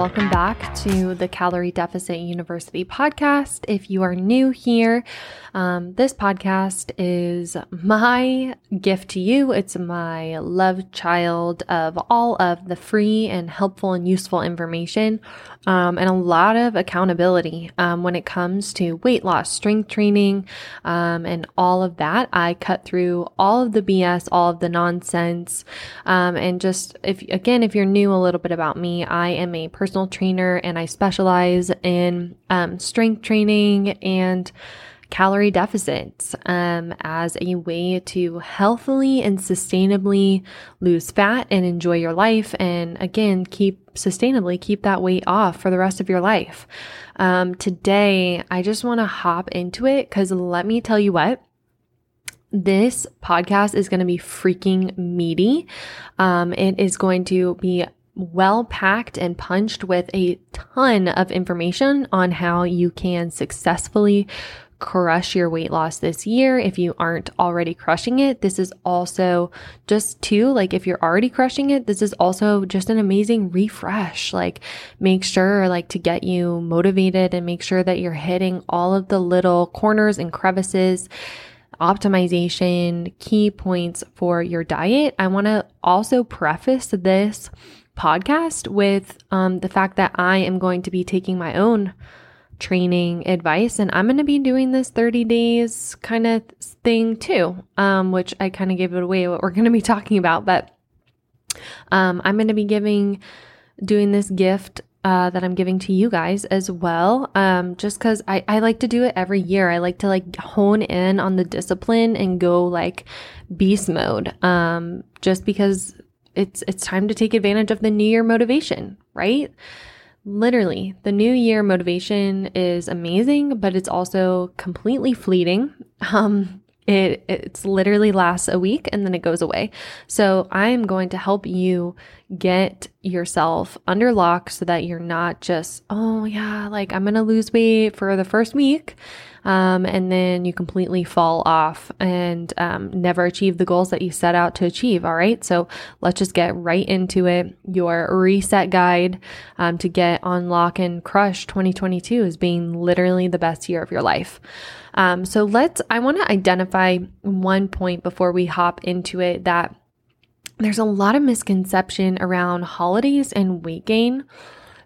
welcome back to the Calorie Deficit University podcast. If you are new here, um, this podcast is my gift to you. It's my love child of all of the free and helpful and useful information um, and a lot of accountability um, when it comes to weight loss, strength training, um, and all of that. I cut through all of the BS, all of the nonsense, um, and just if again, if you're new, a little bit about me, I am a personal trainer and I specialize in um, strength training and calorie deficits um, as a way to healthily and sustainably lose fat and enjoy your life. And again, keep sustainably keep that weight off for the rest of your life. Um, today, I just want to hop into it because let me tell you what. This podcast is going to be freaking meaty. Um, it is going to be well packed and punched with a ton of information on how you can successfully crush your weight loss this year if you aren't already crushing it. This is also just too, like if you're already crushing it, this is also just an amazing refresh. Like make sure like to get you motivated and make sure that you're hitting all of the little corners and crevices optimization, key points for your diet. I want to also preface this podcast with um, the fact that I am going to be taking my own training advice and I'm going to be doing this 30 days kind of thing too, um, which I kind of gave it away what we're going to be talking about, but um, I'm going to be giving, doing this gift uh, that I'm giving to you guys as well. Um, just because I, I like to do it every year. I like to like hone in on the discipline and go like beast mode. Um, just because it's it's time to take advantage of the new year motivation, right? Literally, the new year motivation is amazing, but it's also completely fleeting. Um, it it's literally lasts a week and then it goes away. So I am going to help you get yourself under lock so that you're not just, oh yeah, like I'm going to lose weight for the first week um, and then you completely fall off and um, never achieve the goals that you set out to achieve. All right. So let's just get right into it. Your reset guide um, to get on lock and crush 2022 is being literally the best year of your life. Um, so let's, I want to identify one point before we hop into it that there's a lot of misconception around holidays and weight gain.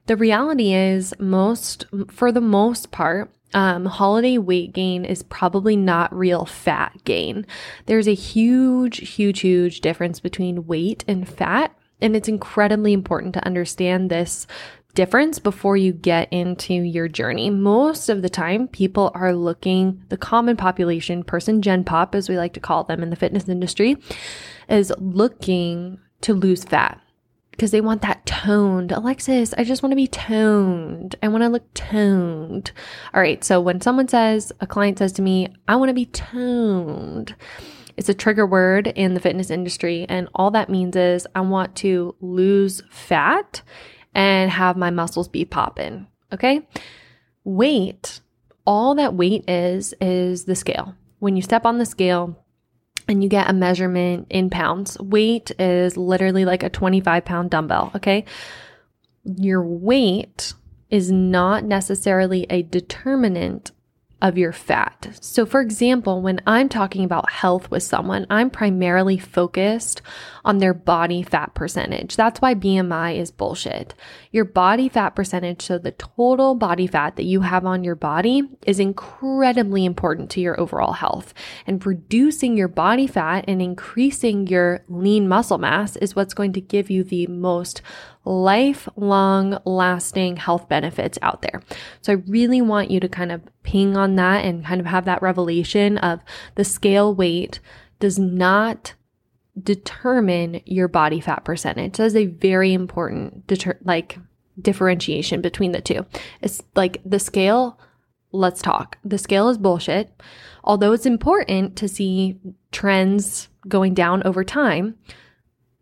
The reality is, most, for the most part, um, holiday weight gain is probably not real fat gain. There's a huge, huge, huge difference between weight and fat. And it's incredibly important to understand this difference before you get into your journey. Most of the time, people are looking, the common population, person gen pop, as we like to call them in the fitness industry, is looking to lose fat because they want that toned. Alexis, I just want to be toned. I want to look toned. All right. So when someone says, a client says to me, I want to be toned, it's a trigger word in the fitness industry. And all that means is I want to lose fat and have my muscles be popping. Okay. Weight, all that weight is, is the scale. When you step on the scale, and you get a measurement in pounds. Weight is literally like a 25 pound dumbbell, okay? Your weight is not necessarily a determinant of your fat. So, for example, when I'm talking about health with someone, I'm primarily focused on their body fat percentage. That's why BMI is bullshit. Your body fat percentage, so the total body fat that you have on your body, is incredibly important to your overall health. And reducing your body fat and increasing your lean muscle mass is what's going to give you the most lifelong lasting health benefits out there. So I really want you to kind of ping on that and kind of have that revelation of the scale weight does not determine your body fat percentage. That is a very important deter- like differentiation between the two. It's like the scale, let's talk. The scale is bullshit. Although it's important to see trends going down over time,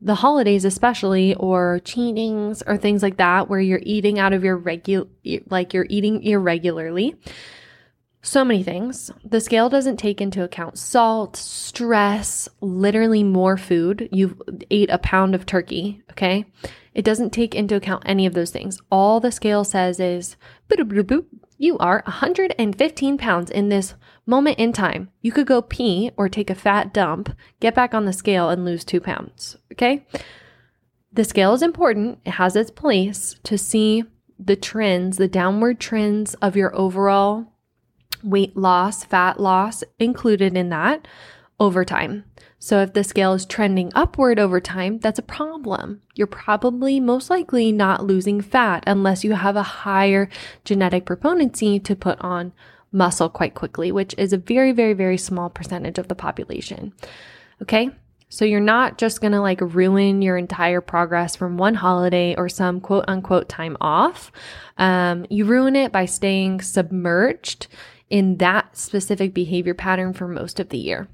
the holidays especially or cheatings or things like that where you're eating out of your regular like you're eating irregularly so many things. The scale doesn't take into account salt, stress, literally more food. You've ate a pound of turkey, okay? It doesn't take into account any of those things. All the scale says is you are 115 pounds in this moment in time. You could go pee or take a fat dump, get back on the scale, and lose two pounds, okay? The scale is important, it has its place to see the trends, the downward trends of your overall weight loss, fat loss included in that over time. So if the scale is trending upward over time, that's a problem. You're probably most likely not losing fat unless you have a higher genetic proponency to put on muscle quite quickly, which is a very, very, very small percentage of the population. Okay. So you're not just to like ruin your entire progress from one holiday or some quote unquote time off. Um, you ruin it by staying submerged in that specific behavior pattern for most of the year.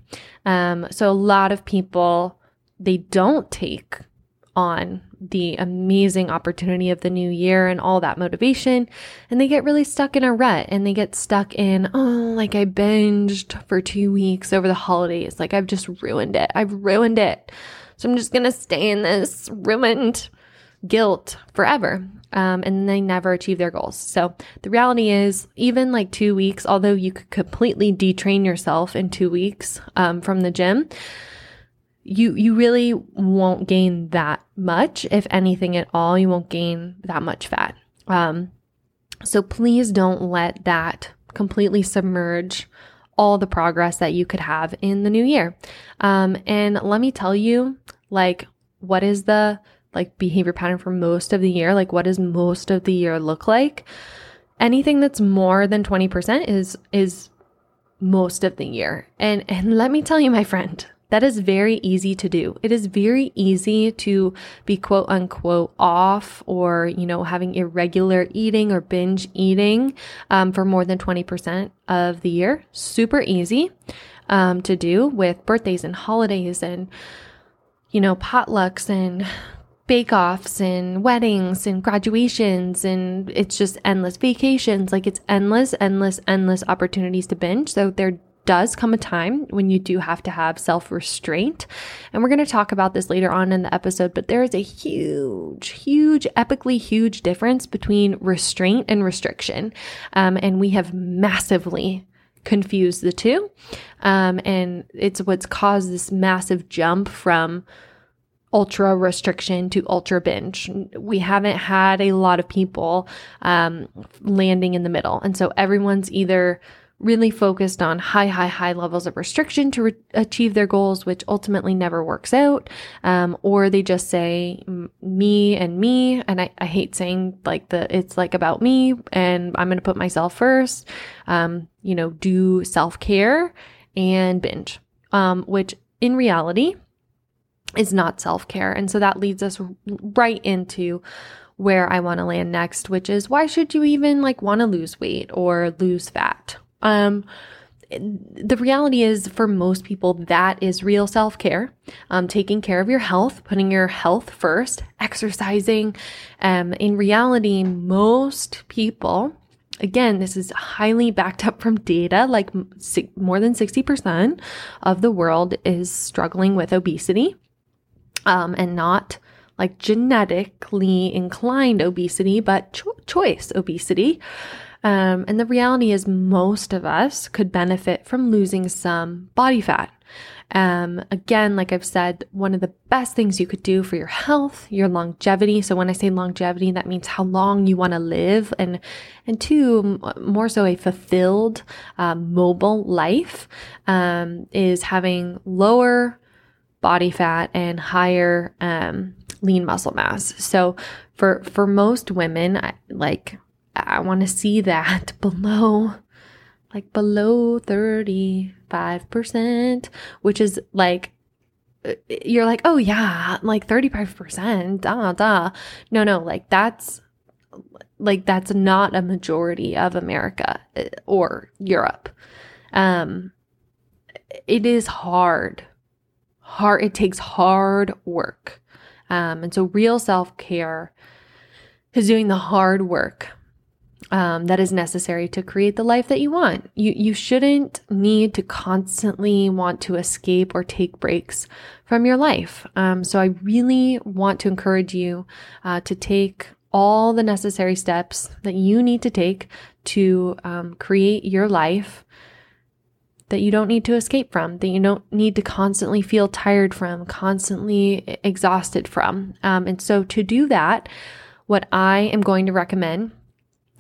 Um, so a lot of people, they don't take on the amazing opportunity of the new year and all that motivation. And they get really stuck in a rut and they get stuck in, oh, like I binged for two weeks over the holidays. Like I've just ruined it. I've ruined it. So I'm just going to stay in this ruined guilt forever um, and they never achieve their goals. So the reality is, even like two weeks, although you could completely detrain yourself in two weeks um, from the gym, you you really won't gain that much, if anything at all. You won't gain that much fat. Um, so please don't let that completely submerge all the progress that you could have in the new year. Um, and let me tell you, like, what is the like behavior pattern for most of the year. Like what does most of the year look like? Anything that's more than 20% is is most of the year. And and let me tell you my friend, that is very easy to do. It is very easy to be quote unquote off or, you know, having irregular eating or binge eating um, for more than 20% of the year. Super easy um, to do with birthdays and holidays and, you know, potlucks and bake offs and weddings and graduations and it's just endless vacations. Like it's endless, endless, endless opportunities to binge. So there does come a time when you do have to have self restraint. And we're going to talk about this later on in the episode, but there is a huge, huge, epically huge difference between restraint and restriction. Um, and we have massively confused the two. Um, and it's what's caused this massive jump from ultra restriction to ultra binge. We haven't had a lot of people um, landing in the middle. And so everyone's either really focused on high, high, high levels of restriction to re- achieve their goals, which ultimately never works out. Um, or they just say me and me. And I, I hate saying like the, it's like about me and I'm going to put myself first. Um, you know, do self care and binge, um, which in reality, is not self care. And so that leads us right into where I want to land next, which is why should you even like want to lose weight or lose fat? Um, the reality is for most people that is real self-care um, taking care of your health putting your health first exercising um, in reality most people again this is highly backed up from data like more than 60% of the world is struggling with obesity um, and not like genetically inclined obesity, but cho- choice obesity. Um, and the reality is, most of us could benefit from losing some body fat. Um, again, like I've said, one of the best things you could do for your health, your longevity. So when I say longevity, that means how long you want to live, and and two, more so a fulfilled, uh, mobile life, um, is having lower body fat and higher um, lean muscle mass. So for for most women, I, like I want to see that below like below 35%, which is like uh, you're like, "Oh yeah, like 35%." Duh, duh. No, no, like that's like that's not a majority of America uh, or Europe. Um it is hard hard it takes hard work um, and so real self-care is doing the hard work um, that is necessary to create the life that you want. You you shouldn't need to constantly want to escape or take breaks from your life. Um, so I really want to encourage you uh, to take all the necessary steps that you need to take to um, create your life that you don't need to escape from, that you don't need to constantly feel tired from, constantly exhausted from. Um, and so to do that, what I am going to recommend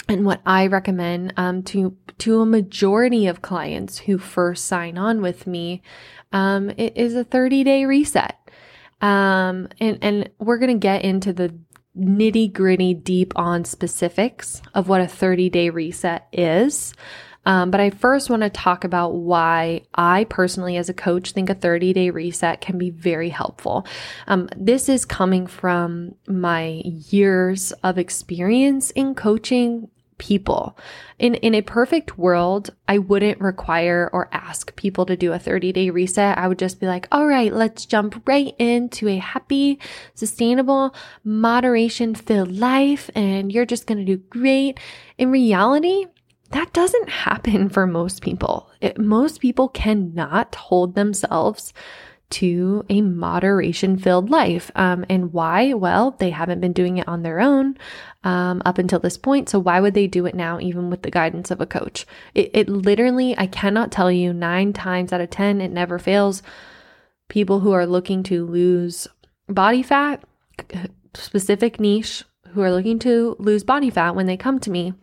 and what I recommend um, to to a majority of clients who first sign on with me um, is a 30 day reset. Um, and and we're gonna get into the nitty gritty, deep on specifics of what a 30 day reset is. Um, but I first want to talk about why I personally, as a coach, think a 30 day reset can be very helpful. Um, this is coming from my years of experience in coaching people. In in a perfect world, I wouldn't require or ask people to do a 30-day reset. I would just be like, "All right, let's jump right into a happy, sustainable, moderation-filled life and you're just going to do great." In reality, that doesn't happen for most people. It, most people cannot hold themselves to a moderation filled life. Um, and why? Well, they haven't been doing it on their own um, up until this point. So why would they do it now, even with the guidance of a coach? It, it literally, I cannot tell you nine times out of 10, it never fails. People who are looking to lose body fat, specific niche, who are looking to lose body fat when they come to me,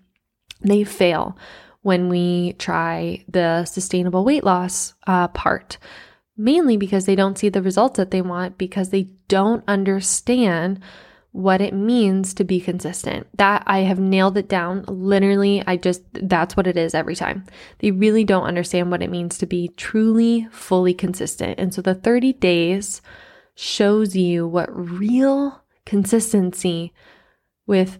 they fail when we try the sustainable weight loss uh, part mainly because they don't see the results that they want because they don't understand what it means to be consistent. That I have nailed it down. Literally, I just, that's what it is every time. They really don't understand what it means to be truly, fully consistent. And so the 30 days shows you what real consistency with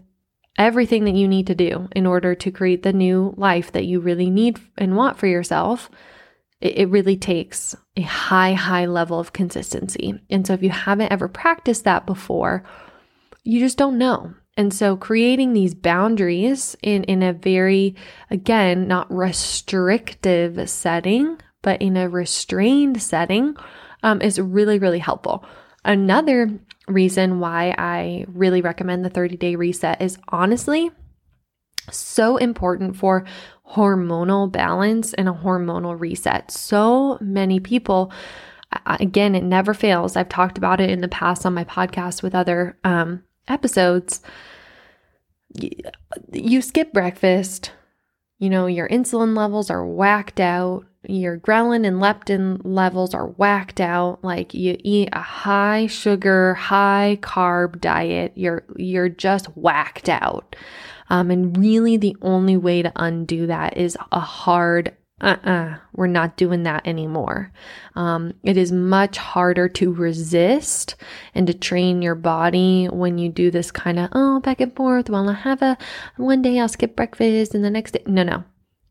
everything that you need to do in order to create the new life that you really need and want for yourself it, it really takes a high, high level of consistency. And so if you haven't ever practiced that before, you just don't know. And so creating these boundaries in, in a very, again, not restrictive setting, but in a restrained setting um, is really, really helpful. Another reason why I really recommend the 30 day reset is honestly so important for hormonal balance and a hormonal reset. So many people, again, it never fails. I've talked about it in the past on my podcast with other um, episodes. You skip breakfast, you know, your insulin levels are whacked out, your ghrelin and leptin levels are whacked out. Like you eat a high sugar, high carb diet, you're you're just whacked out. Um, and really, the only way to undo that is a hard uh uh-uh, uh, we are not doing that anymore. Um, it is much harder to resist and to train your body when you do this kind of, oh, back and forth. Well, I have a one day I'll skip breakfast and the next day. No, no.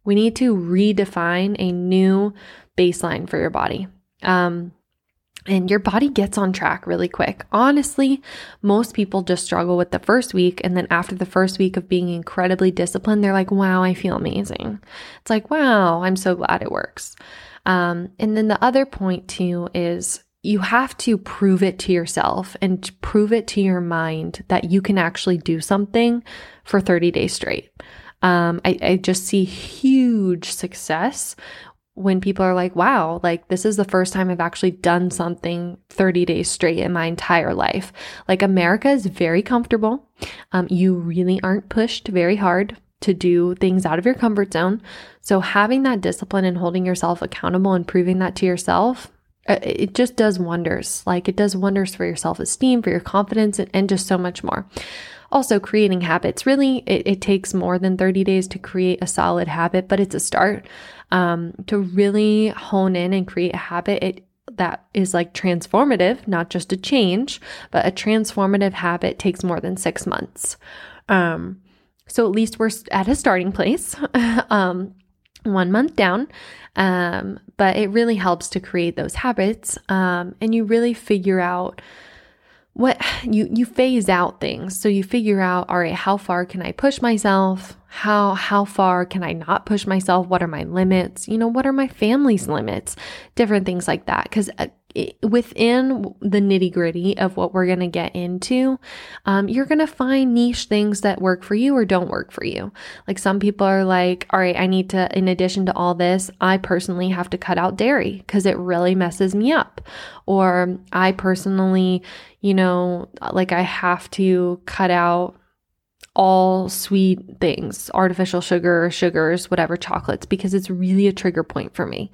We need to redefine a new baseline for your body. Um, and your body gets on track really quick. Honestly, most people just struggle with the first week. And then after the first week of being incredibly disciplined, they're like, wow, I feel amazing. It's like, wow, I'm so glad it works. Um, and then the other point too is you have to prove it to yourself and prove it to your mind that you can actually do something for 30 days straight. Um, I, I just see huge success when people are like, wow, like this is the first time I've actually done something 30 days straight in my entire life. Like America is very comfortable. Um, you really aren't pushed very hard to do things out of your comfort zone. So having that discipline and holding yourself accountable and proving that to yourself, uh, it just does wonders. Like it does wonders for your self esteem, for your confidence, and, and just so much more. Also, creating habits really, it, it, takes more than 30 days to create a solid habit, but it's a start. Um, to really hone in and create a habit, it that is like transformative, not just a change, but a transformative habit takes more than six months. Um, so at least we're at a starting place, um, one month down. Um, but it really helps to create those habits. Um, and you really figure out what you you phase out things. So you figure out all right how far can i push myself? How how far can i not push myself? What are my limits? You know what are my family's limits? Different things like that. Uh, within the nitty gritty of what we're going to get into, um, you're going to find niche things that work for you or don't work for you. Like some people are like, all right, I need to, in addition to all this, I personally have to cut out dairy because it really messes me up. Or I personally, you know, like I have to cut out all sweet things, artificial sugar, sugars, whatever, chocolates, because it's really a trigger point for me.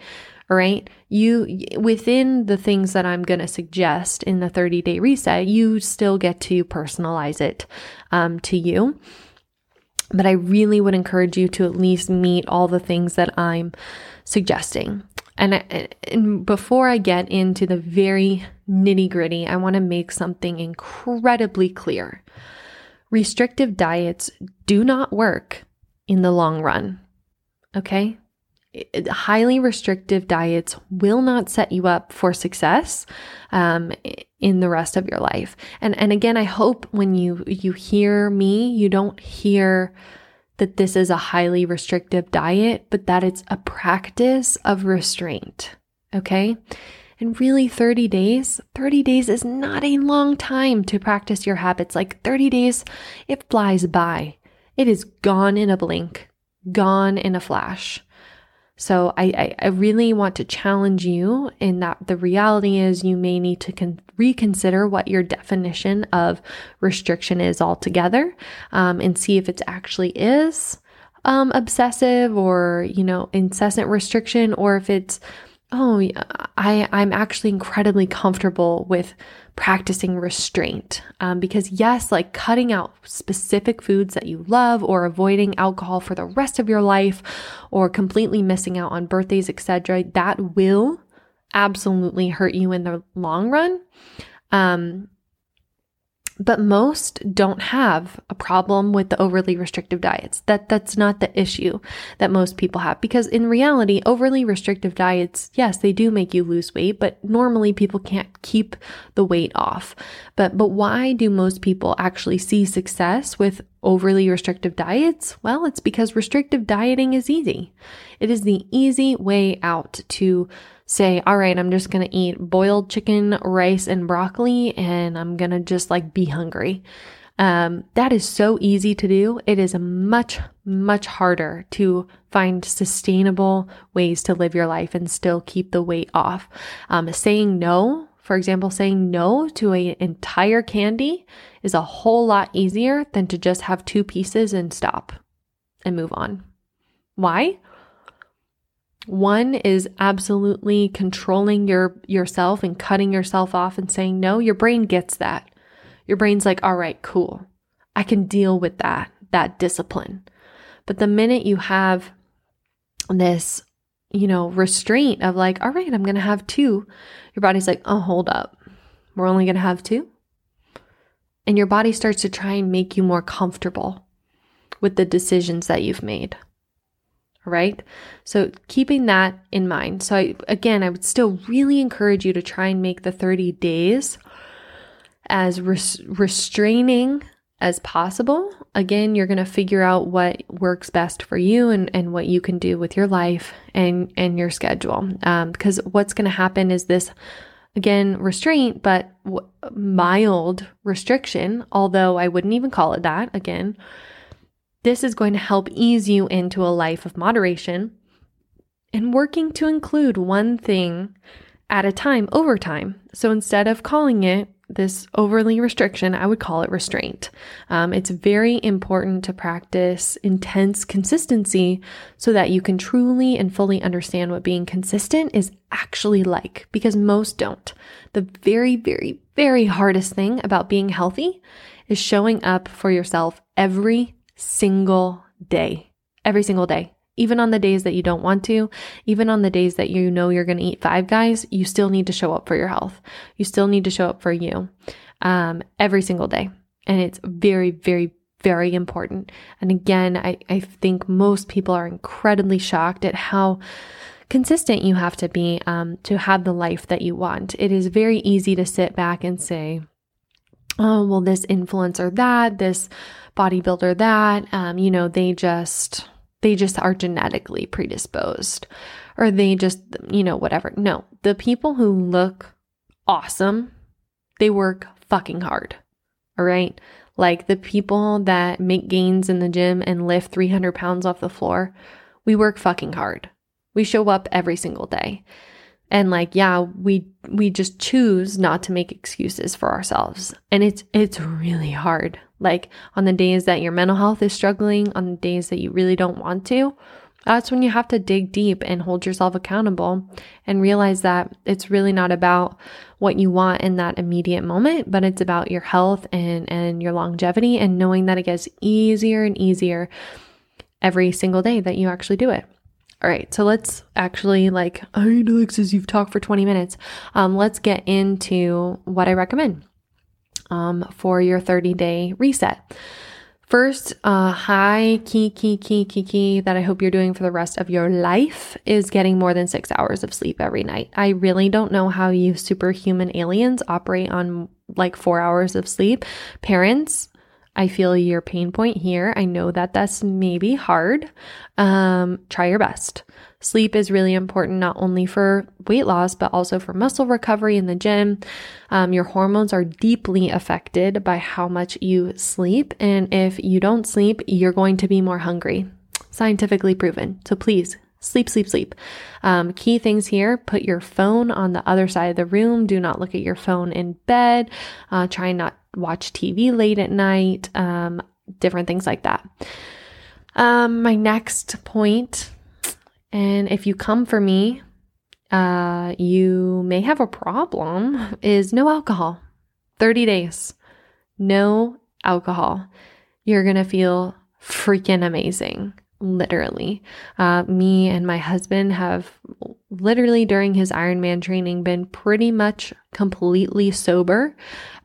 Right. You, within the things that I'm going to suggest in the 30 day reset, you still get to personalize it um, to you. But I really would encourage you to at least meet all the things that I'm suggesting. And, I, and before I get into the very nitty gritty, I want to make something incredibly clear. Restrictive diets do not work in the long run. Okay? Highly restrictive diets will not set you up for success um, in the rest of your life. And and again, I hope when you you hear me, you don't hear that this is a highly restrictive diet, but that it's a practice of restraint. Okay. And really, 30 days, 30 days is not a long time to practice your habits. Like 30 days, it flies by. It is gone in a blink, gone in a flash. So I, I, I, really want to challenge you in that the reality is you may need to con- reconsider what your definition of restriction is altogether um, and see if it actually is um, obsessive or, you know, incessant restriction or if it's, oh, I, I'm actually incredibly comfortable with practicing restraint. Um, because, yes, like cutting out specific foods that you love or avoiding alcohol for the rest of your life or completely missing out on birthdays, etc., that will absolutely hurt you in the long run. Um, but most don't have a problem with the overly restrictive diets. That that's not the issue that most people have because in reality, overly restrictive diets, yes, they do make you lose weight, but normally people can't keep the weight off. But but why do most people actually see success with overly restrictive diets? Well, it's because restrictive dieting is easy. It is the easy way out to say, all right, I'm just going to eat boiled chicken, rice, and broccoli, and I'm going to just like be hungry. Um, that is so easy to do. It is much, much harder to find sustainable ways to live your life and still keep the weight off. Um, saying no, for example, saying no to an entire candy is a whole lot easier than to just have two pieces and stop and move on. Why? One is absolutely controlling your yourself and cutting yourself off and saying no. Your brain gets that. Your brain's like, "All right, cool. I can deal with that, that discipline." But the minute you have this, you know, restraint of like, "All right, I'm going to have two." Your body's like, "Oh, hold up. We're only going to have two?" And your body starts to try and make you more comfortable with the decisions that you've made right? So keeping that in mind. So I, again, I would still really encourage you to try and make the 30 days as res- restraining as possible. Again, you're going to figure out what works best for you and, and what you can do with your life and, and your schedule. Um, because what's going to happen is this, again, restraint, but w- mild restriction, although I wouldn't even call it that again this is going to help ease you into a life of moderation and working to include one thing at a time over time. So instead of calling it this overly restriction, I would call it restraint. Um, it's very important to practice intense consistency so that you can truly and fully understand what being consistent is actually like, because most don't. The very, very, very hardest thing about being healthy is showing up for yourself every single day, every single day. Even on the days that you don't want to, even on the days that you know you're going to eat five guys, you still need to show up for your health. You still need to show up for you um, every single day. And it's very, very, very important. And again, I, I think most people are incredibly shocked at how consistent you have to be um, to have the life that you want. It is very easy to sit back and say, oh, well, this influencer that, this bodybuilder that, um, you know, they just, they just are genetically predisposed or they just, you know, whatever. No, the people who look awesome, they work fucking hard. All right. Like the people that make gains in the gym and lift 300 pounds off the floor, we work fucking hard. We show up every single day. And like, yeah, we we just choose not to make excuses for ourselves. And it's it's really hard. Like on the days that your mental health is struggling, on the days that you really don't want to, that's when you have to dig deep and hold yourself accountable and realize that it's really not about what you want in that immediate moment, but it's about your health and, and your longevity and knowing that it gets easier and easier every single day that you actually do it. All right, so let's actually like, I right, Alexis, you've talked for 20 minutes. Um, let's get into what I recommend um, for your 30 day reset. First, uh, high key, key, key, key, key that I hope you're doing for the rest of your life is getting more than six hours of sleep every night. I really don't know how you superhuman aliens operate on like four hours of sleep. Parents, I feel your pain point here. I know that that's maybe hard. Um, try your best. Sleep is really important not only for weight loss, but also for muscle recovery in the gym. Um, your hormones are deeply affected by how much you sleep. And if you don't sleep, you're going to be more hungry. Scientifically proven. So please sleep, sleep, sleep. Um, key things here put your phone on the other side of the room. Do not look at your phone in bed. Uh, try not watch TV late at night. Um, different things like that. Um, my next point and if you come for me, uh, you may have a problem, is no alcohol. 30 days, no alcohol. You're going to feel freaking amazing, literally. Uh, me and my husband have literally during his Ironman training been pretty much completely sober,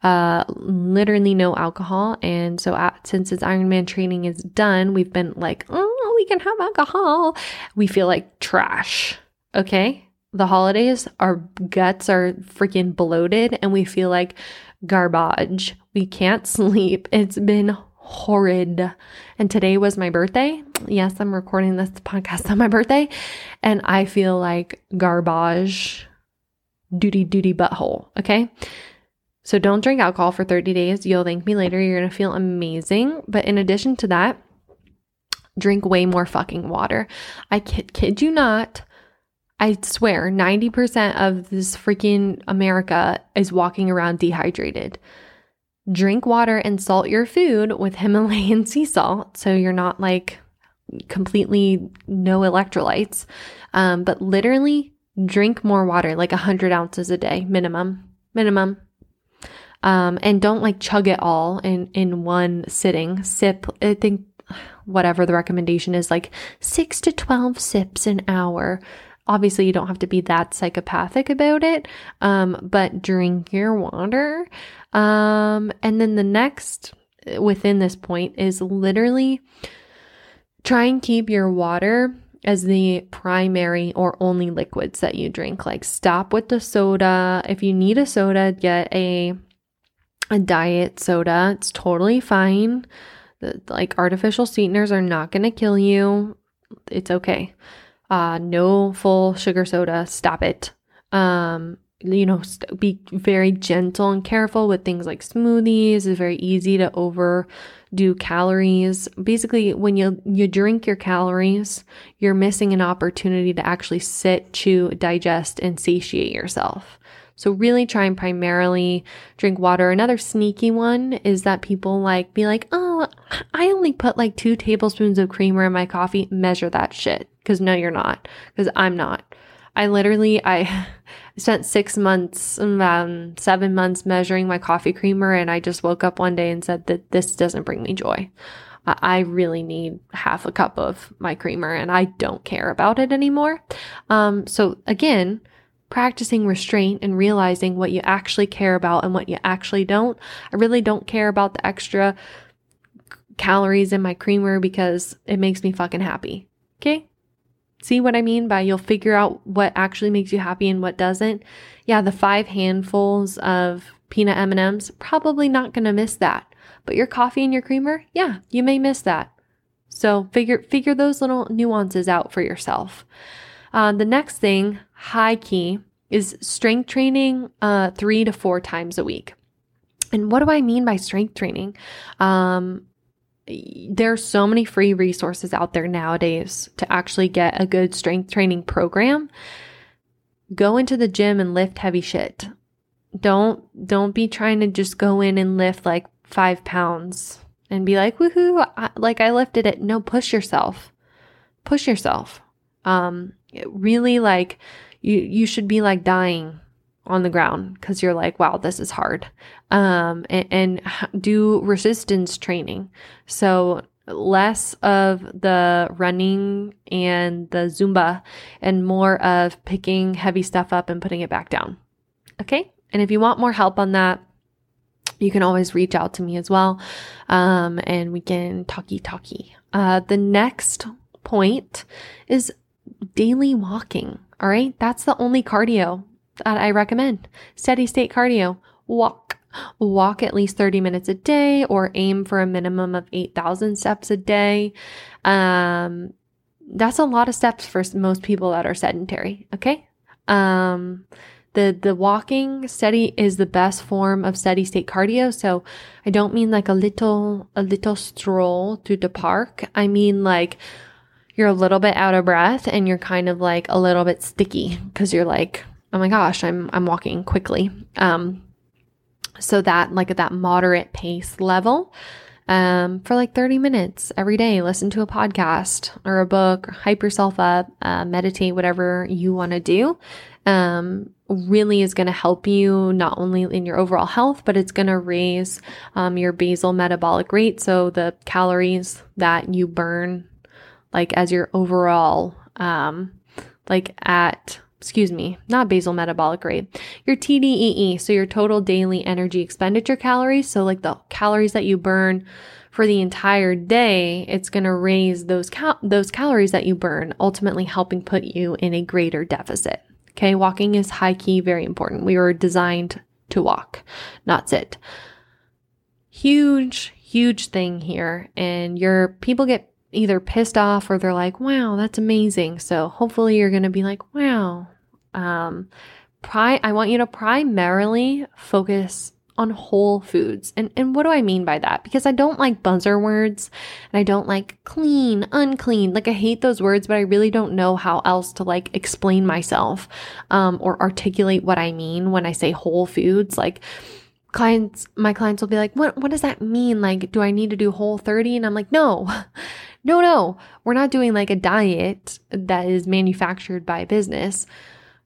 uh, literally no alcohol. And so, at, since his Ironman training is done, we've been like, oh, we can have alcohol. We feel like trash. Okay. The holidays, our guts are freaking bloated and we feel like garbage. We can't sleep. It's been horrid. And today was my birthday. Yes, I'm recording this podcast on my birthday. And I feel like garbage, duty, duty butthole. Okay. So don't drink alcohol for 30 days. You'll thank me later. You're going to feel amazing. But in addition to that, drink way more fucking water. I kid, kid you not. I swear 90% of this freaking America is walking around dehydrated. Drink water and salt your food with Himalayan sea salt so you're not like completely no electrolytes. Um, but literally drink more water, like 100 ounces a day minimum. Minimum. Um, and don't like chug it all in in one sitting. Sip. I think whatever the recommendation is, like six to 12 sips an hour. Obviously, you don't have to be that psychopathic about it, um, but drink your water. Um, and then the next within this point is literally try and keep your water as the primary or only liquids that you drink. Like stop with the soda. If you need a soda, get a a diet soda. It's totally fine. The, like artificial sweeteners are not going to kill you. It's okay. Uh, no full sugar soda. Stop it. Um, you know, st- be very gentle and careful with things like smoothies. It's very easy to overdo calories. Basically, when you you drink your calories, you're missing an opportunity to actually sit, chew, digest, and satiate yourself. So really try and primarily drink water. Another sneaky one is that people like be like, oh, I only put like two tablespoons of creamer in my coffee. Measure that shit. Cause no, you're not. Cause I'm not. I literally, I spent six months, um, seven months measuring my coffee creamer. And I just woke up one day and said that this doesn't bring me joy. I really need half a cup of my creamer and I don't care about it anymore. Um, so again, practicing restraint and realizing what you actually care about and what you actually don't. I really don't care about the extra calories in my creamer because it makes me fucking happy. Okay? See what I mean by you'll figure out what actually makes you happy and what doesn't? Yeah, the five handfuls of peanut M&Ms, probably not going to miss that. But your coffee and your creamer, yeah, you may miss that. So figure figure those little nuances out for yourself. Uh, the next thing, high key, is strength training uh, three to four times a week. And what do I mean by strength training? Um, are so many free resources out there nowadays to actually get a good strength training program. Go into the gym and lift heavy shit. Don't don't be trying to just go in and lift like five pounds and be like woohoo, I, like I lifted it. No, push yourself, push yourself. Um, really like you you should be like dying on the ground because you're like, wow, this is hard. Um, and, and do resistance training. So less of the running and the Zumba and more of picking heavy stuff up and putting it back down. Okay. And if you want more help on that, you can always reach out to me as well. Um, and we can talkie talkie. Uh, the next point is daily walking. All right. That's the only cardio that I recommend. Steady state cardio. Walk. Walk at least 30 minutes a day or aim for a minimum of 8,000 steps a day. Um, that's a lot of steps for most people that are sedentary. Okay. Um, the, the walking steady is the best form of steady state cardio. So I don't mean like a little, a little stroll through the park. I mean like you're a little bit out of breath and you're kind of like a little bit sticky because you're like oh my gosh, I'm I'm walking quickly. Um, so that like at that moderate pace level, um, for like 30 minutes every day, listen to a podcast or a book, hype yourself up, uh, meditate, whatever you want to do. Um, really is going to help you not only in your overall health, but it's going to raise um, your basal metabolic rate. So the calories that you burn, like as your overall, um, like at excuse me, not basal metabolic rate, your TDEE, so your total daily energy expenditure calories. So, like the calories that you burn for the entire day, it's going to raise those cal- those calories that you burn, ultimately helping put you in a greater deficit. Okay, walking is high key, very important. We were designed to walk, not sit. Huge, huge thing here, and your people get either pissed off or they're like, wow, that's amazing. So hopefully you're going to be like, wow. Um, pri- I want you to primarily focus on whole foods. And, and what do I mean by that? Because I don't like buzzer words and I don't like clean, unclean. Like I hate those words, but I really don't know how else to like explain myself um, or articulate what I mean when I say whole foods. Like, clients my clients will be like what what does that mean like do i need to do whole 30 and i'm like no no no we're not doing like a diet that is manufactured by a business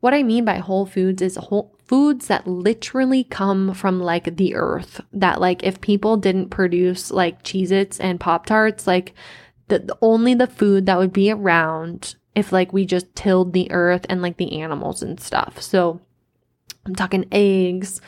what i mean by whole foods is whole foods that literally come from like the earth that like if people didn't produce like Cheez Its and Pop Tarts, like the, the only the food that would be around if like we just tilled the earth and like the animals and stuff. So I'm talking eggs,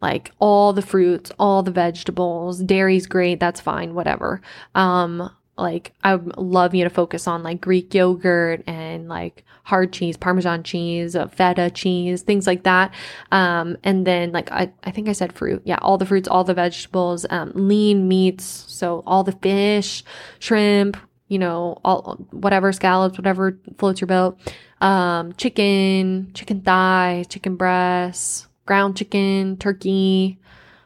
like all the fruits, all the vegetables. Dairy's great, that's fine, whatever. Um, like I love you to focus on like Greek yogurt and like hard cheese, Parmesan cheese, uh, feta cheese, things like that. Um, and then like I, I think I said fruit. Yeah, all the fruits, all the vegetables, um, lean meats. So all the fish, shrimp, you know, all whatever scallops, whatever floats your boat. Um, chicken, chicken thigh, chicken breasts, ground chicken, turkey,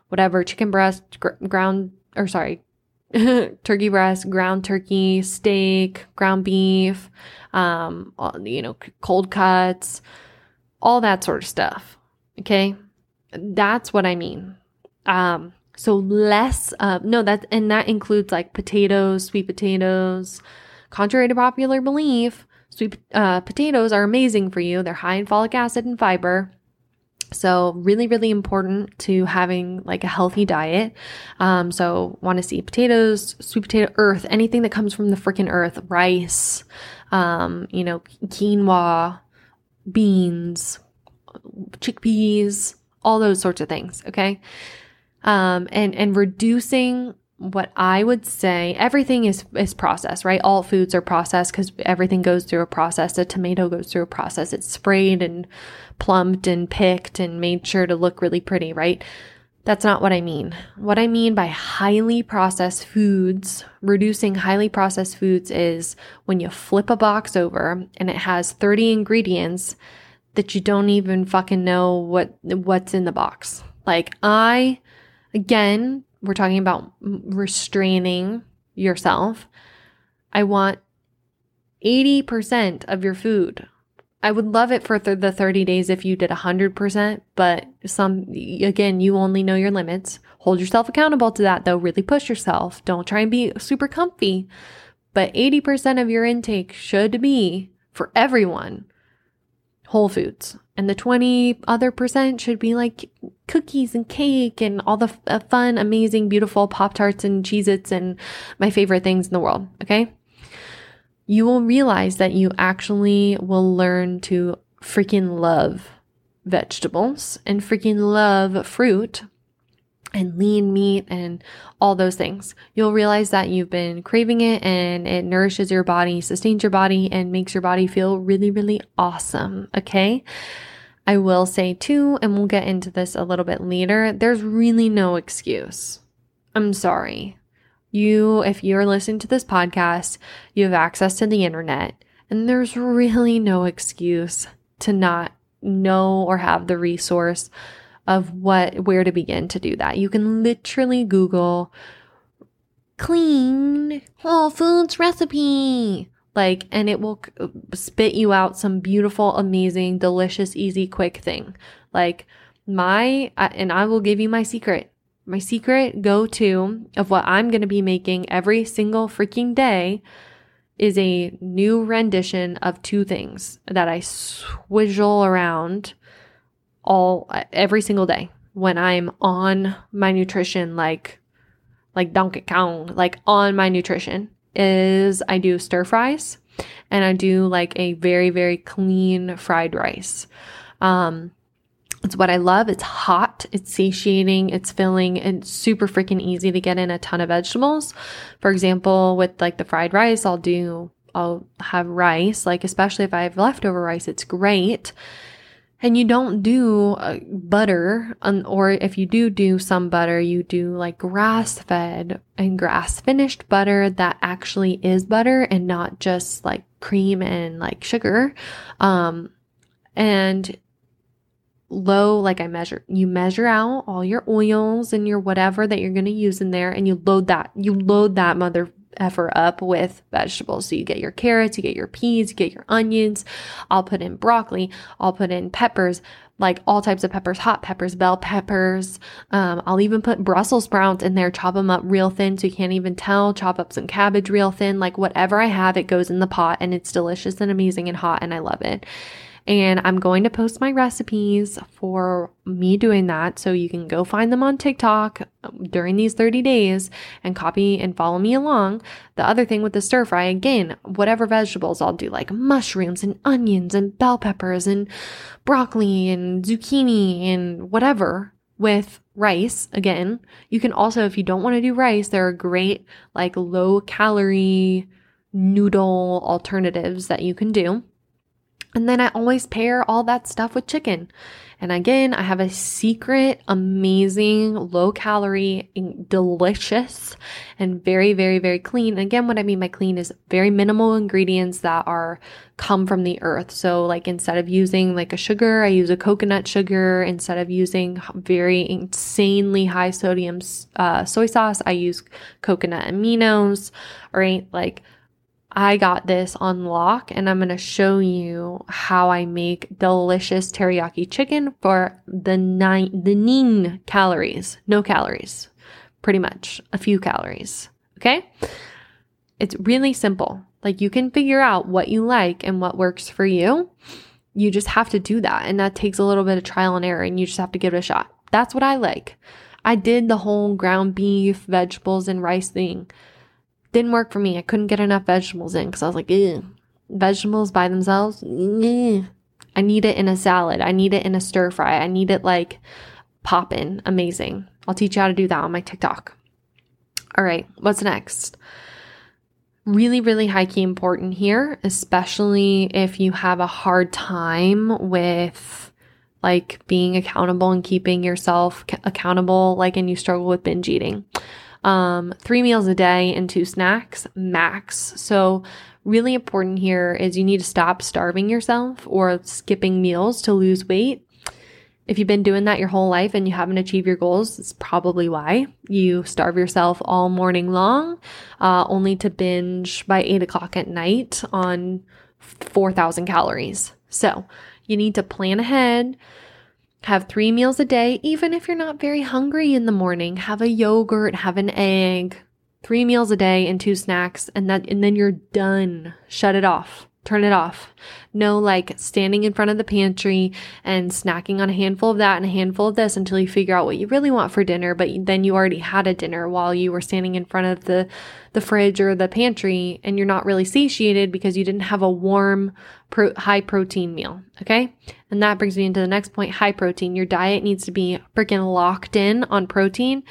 whatever, chicken breast, gr- ground, or sorry, turkey breast, ground turkey, steak, ground beef, um, you know, cold cuts, all that sort of stuff. Okay. That's what I mean. Um, so less, no, that, and that includes like potatoes, sweet potatoes. Contrary to popular belief, sweet uh, potatoes are amazing for you. They're high in folic acid and fiber. So really, really important to having like a healthy diet. Um, so want to see potatoes, sweet potato, earth, anything that comes from the freaking earth, rice, um, you know, quinoa, beans, chickpeas, all those sorts of things. Okay. Um, and, and reducing what I would say, everything is is processed, right? All foods are processed because everything goes through a process. A tomato goes through a process. It's sprayed and plumbed and picked and made sure to look really pretty, right? That's not what I mean. What I mean by highly processed foods, reducing highly processed foods is when you flip a box over and it has 30 ingredients that you don't even fucking know what what's in the box. Like I again, we're talking about restraining yourself. I want 80% of your food I would love it for th- the 30 days if you did 100%, but some, again, you only know your limits. Hold yourself accountable to that though. Really push yourself. Don't try and be super comfy. But 80% of your intake should be for everyone whole foods. And the 20 other percent should be like cookies and cake and all the f- uh, fun, amazing, beautiful Pop Tarts and Cheez Its and my favorite things in the world. Okay you will realize that you actually will learn to freaking love vegetables and freaking love fruit and lean meat and all those things. You'll realize that you've been craving it and it nourishes your body, sustains your body, and makes your body feel really, really awesome. Okay. I will say too, and we'll get into this a little bit later, there's really no excuse. I'm sorry. You, if you're listening to this podcast, you have access to the internet, and there's really no excuse to not know or have the resource of what where to begin to do that. You can literally Google clean whole foods recipe like and it will spit you out some beautiful amazing delicious easy quick thing like my and I will give you my secret my secret go to of what I'm going to be making every single freaking day is a new rendition of two things that I swizzle around all every single day when I'm on my nutrition like like Donkey Kong, like on my nutrition is I do stir fries and I do like a very very clean fried rice. Um it's what I love. It's hot, it's satiating, it's filling, and super freaking easy to get in a ton of vegetables. For example, with like the fried rice, I'll do, I'll have rice, like especially if I have leftover rice, it's great. And you don't do uh, butter, um, or if you do do some butter, you do like grass fed and grass finished butter that actually is butter and not just like cream and like sugar. Um, and low, like I measure, you measure out all your oils and your whatever that you're going to use in there and you load that, you load that mother effer up with vegetables. So you get your carrots, you get your peas, you get your onions. I'll put in broccoli, I'll put in peppers, like all types of peppers, hot peppers, bell peppers. Um, I'll even put Brussels sprouts in there, chop them up real thin so you can't even tell, chop up some cabbage real thin. Like whatever I have, it goes in the pot and it's delicious and amazing and hot and I love it. And I'm going to post my recipes for me doing that. So you can go find them on TikTok um, during these 30 days and copy and follow me along. The other thing with the stir fry, again, whatever vegetables I'll do, like mushrooms and onions and bell peppers and broccoli and zucchini and whatever with rice again. You can also, if you don't want to do rice, there are great, like low calorie noodle alternatives that you can do. And then I always pair all that stuff with chicken. And again, I have a secret, amazing, low calorie, delicious, and very, very, very clean. And again, what I mean by clean is very minimal ingredients that are come from the earth. So like instead of using like a sugar, I use a coconut sugar. Instead of using very insanely high sodium uh, soy sauce, I use coconut aminos, right? Like I got this on lock and I'm going to show you how I make delicious teriyaki chicken for the nine, the nine calories, no calories, pretty much a few calories. Okay. It's really simple. Like you can figure out what you like and what works for you. You just have to do that. And that takes a little bit of trial and error and you just have to give it a shot. That's what I like. I did the whole ground beef, vegetables, and rice thing didn't work for me. I couldn't get enough vegetables in because I was like, Ew. vegetables by themselves. Ew. I need it in a salad. I need it in a stir fry. I need it like poppin'. Amazing. I'll teach you how to do that on my TikTok. All right, what's next? Really, really high key important here, especially if you have a hard time with like being accountable and keeping yourself accountable, like, and you struggle with binge eating. Um, three meals a day and two snacks max. So, really important here is you need to stop starving yourself or skipping meals to lose weight. If you've been doing that your whole life and you haven't achieved your goals, it's probably why you starve yourself all morning long, uh, only to binge by eight o'clock at night on 4,000 calories. So you need to plan ahead, have three meals a day, even if you're not very hungry in the morning. Have a yogurt, have an egg, three meals a day and two snacks, and that, and then you're done. Shut it off. Turn it off. No, like standing in front of the pantry and snacking on a handful of that and a handful of this until you figure out what you really want for dinner. But then you already had a dinner while you were standing in front of the, the fridge or the pantry and you're not really satiated because you didn't have a warm, pro- high protein meal. Okay. And that brings me into the next point high protein. Your diet needs to be freaking locked in on protein.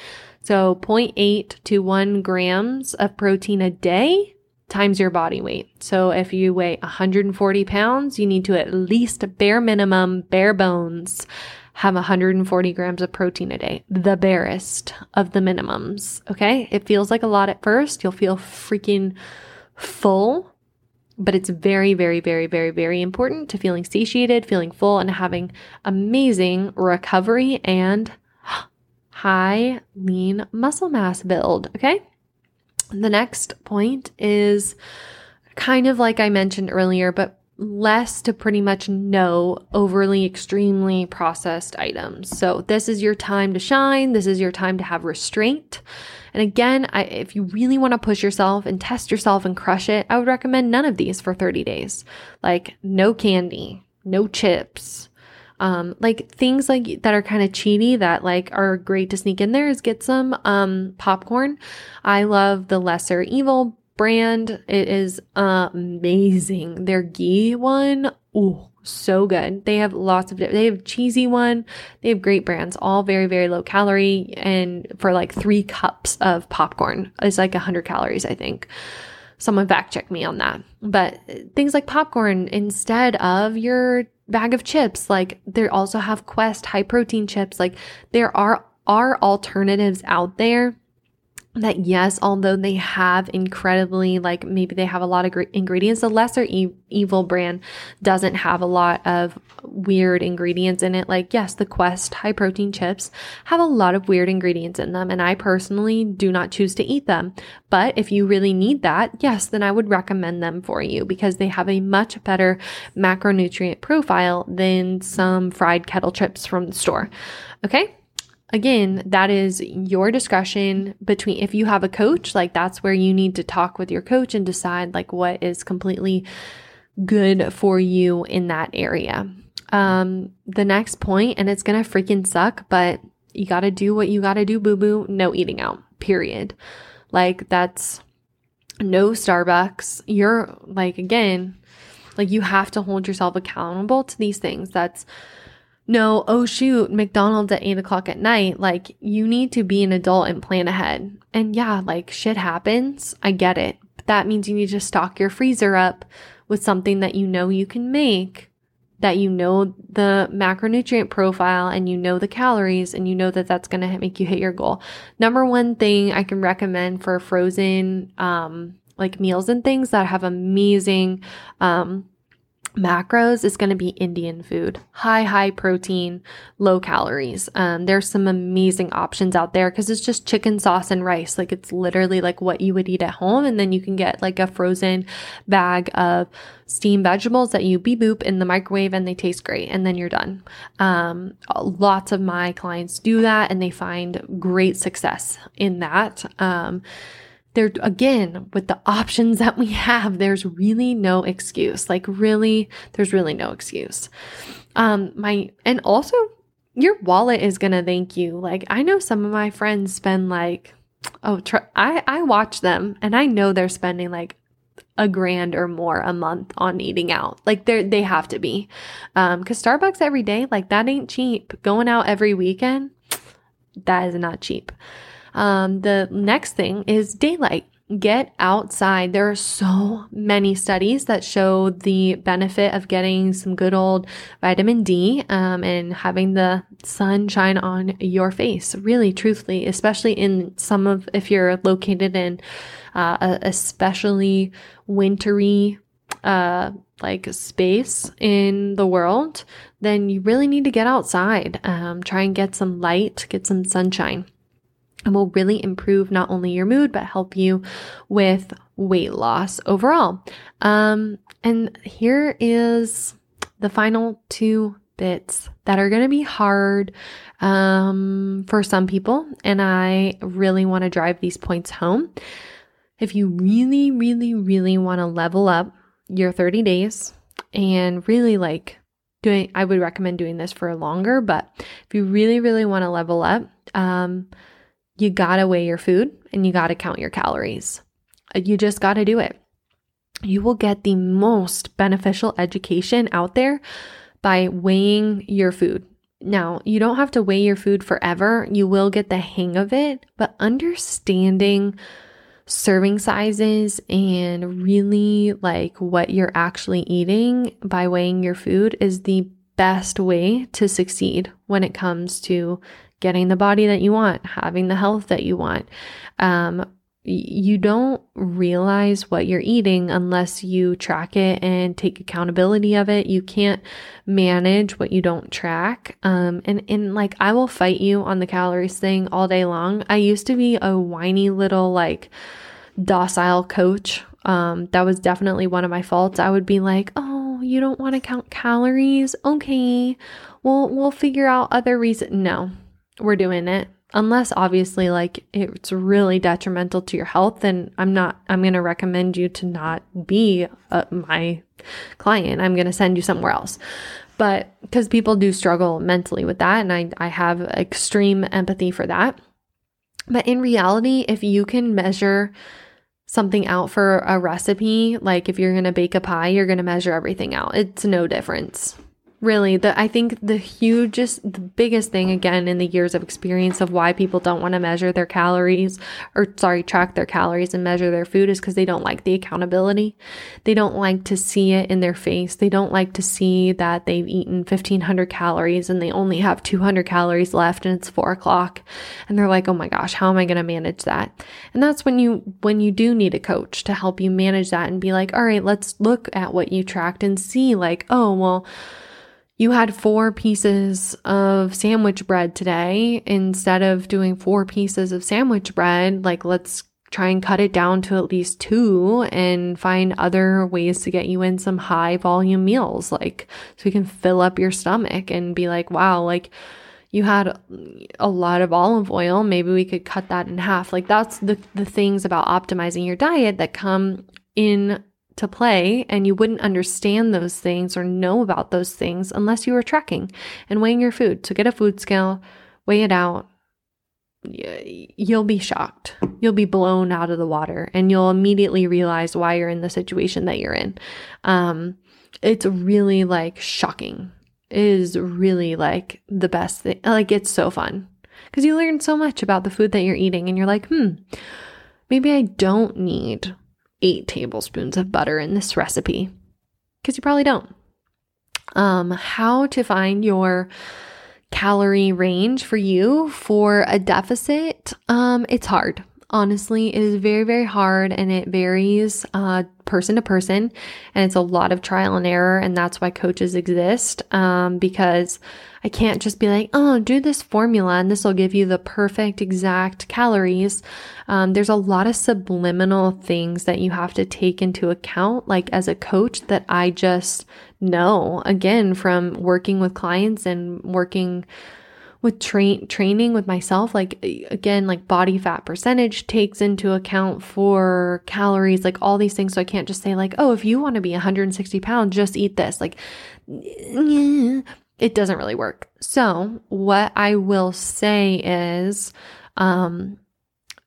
So 0.8 to 1 grams of protein a day times your body weight. So if you weigh 140 pounds, you need to at least bare minimum, bare bones, have 140 grams of protein a day, the barest of the minimums. Okay. It feels like a lot at first. You'll feel freaking full, but it's very, very, very, very, very important to feeling satiated, feeling full, and having amazing recovery and high lean muscle mass build. Okay. The next point is kind of like I mentioned earlier, but less to pretty much no overly extremely processed items. So this is your time to shine. This is your time to have restraint. And again, I, if you really want to push yourself and test yourself and crush it, I would recommend none of these for 30 days. Like no candy, no chips, um, like things like that are kind of cheaty that like are great to sneak in there is get some um, popcorn. I love the Lesser Evil brand. It is amazing. Their ghee one, oh, so good. They have lots of they have cheesy one. They have great brands, all very very low calorie and for like 3 cups of popcorn. It's like 100 calories, I think. Someone fact check me on that. But things like popcorn instead of your bag of chips. Like they also have Quest high protein chips. Like there are are alternatives out there that yes, although they have incredibly like maybe they have a lot of great ingredients, the lesser e- evil brand doesn't have a lot of weird ingredients in it. Like yes, the Quest high protein chips have a lot of weird ingredients in them, and I personally do not choose to eat them. But if you really need that, yes, then I would recommend them for you because they have a much better macronutrient profile than some fried kettle chips from the store. Okay again, that is your discretion between if you have a coach, like that's where you need to talk with your coach and decide like what is completely good for you in that area. Um, the next point, and it's gonna freaking suck, but you gotta do what you gotta do, boo boo. No eating out, period. Like that's no Starbucks. You're like, again, like you have to hold yourself accountable to these things. That's no, oh shoot, McDonald's at eight o'clock at night. Like, you need to be an adult and plan ahead. And yeah, like shit happens. I get it. But that means you need to stock your freezer up with something that you know you can make, that you know the macronutrient profile and you know the calories and you know that that's going to make you hit your goal. Number one thing I can recommend for frozen, um, like meals and things that have amazing, um, macros is going to be Indian food. High, high protein, low calories. Um, there's some amazing options out there because it's just chicken sauce and rice. Like it's literally like what you would eat at home. And then you can get like a frozen bag of steamed vegetables that you beep boop in the microwave and they taste great. And then you're done. Um, lots of my clients do that and they find great success in that. Um, there again with the options that we have there's really no excuse. Like really there's really no excuse. Um my and also your wallet is going to thank you. Like i know some of my friends spend like oh tr- i i watch them and i know they're spending like a grand or more a month on eating out. Like they they have to be. Um cuz starbucks every day like that ain't cheap. Going out every weekend that is not cheap um, the next thing is daylight. get outside. There are so many studies that show the benefit of getting some good old vitamin D um, and having the sun shine on your face. Really, truthfully, especially in some of, if you're located in uh, a especially wintry, uh, like space in the world, then you really need to get outside. Um, try and get some light, get some sunshine and will really improve not only your mood, but help you with weight loss overall. Um, and here is the final two bits that are going to be hard um, for some people. And I really want to drive these points home. If you really, really, really want to level up your 30 days and really like doing, I would recommend doing this for longer, but if you really, really want to level up, um, you gotta weigh your food and you gotta count your calories. Uh, you just gotta do it. You will get the most beneficial education out there by weighing your food. Now, you don't have to weigh your food forever. You will get the hang of it, but understanding serving sizes and really like what you're actually eating by weighing your food is the best way to succeed when it comes to getting the body that you want, having the health that you want. Um, you don't realize what you're eating unless you track it and take accountability of it. You can't manage what you don't track. Um, and, and like, I will fight you on the calories thing all day long. I used to be a whiny little, like, docile coach. Um, that was definitely one of my faults. I would be like, oh, you don't want to count calories? Okay. Well, we'll figure out other reasons. No, we're doing it. Unless obviously like it's really detrimental to your health then i'm not i'm going to recommend you to not be uh, my client. I'm going to send you somewhere else. But because people do struggle mentally with that and I, I have extreme empathy for that. But in reality if you can measure something out for a recipe like if you're going to bake a pie you're going to measure everything out. It's no difference really the i think the hugest the biggest thing again in the years of experience of why people don't want to measure their calories or sorry track their calories and measure their food is because they don't like the accountability. They don't like to see it in their face. They don't like to see that they've eaten 1500 calories and they only have 200 calories left and it's four o'clock. And they're like oh my gosh how am i going to manage that? And that's when you when you do need a coach to help you manage that and be like all right let's look at what you tracked and see like oh well you had four pieces of sandwich bread today instead of doing four pieces of sandwich bread, like let's try and cut it down to at least two and find other ways to get you in some high volume meals, like so you can fill up your stomach and be like, wow, like you had a lot of olive oil. Maybe we could cut that in half. Like that's the, the things about optimizing your diet that come in to play and you wouldn't understand those things or know about those things unless you were tracking and weighing your food. So get a food scale, weigh it out. You'll be shocked. You'll be blown out of the water and you'll immediately realize why you're in the situation that you're in. Um, it's really like shocking. It is really like the best thing. Like it's so fun because you learn so much about the food that you're eating and you're like, hmm, maybe I don't need eight tablespoons of butter in this recipe because you probably don't. Um, how to find your calorie range for you for a deficit? Um, it's hard. Honestly, it is very, very hard and it varies uh, person to person. And it's a lot of trial and error. And that's why coaches exist um, because I can't just be like, oh, do this formula and this will give you the perfect exact calories. Um, there's a lot of subliminal things that you have to take into account, like as a coach, that I just know again from working with clients and working with train training with myself like again like body fat percentage takes into account for calories like all these things so i can't just say like oh if you want to be 160 pounds just eat this like it doesn't really work so what i will say is um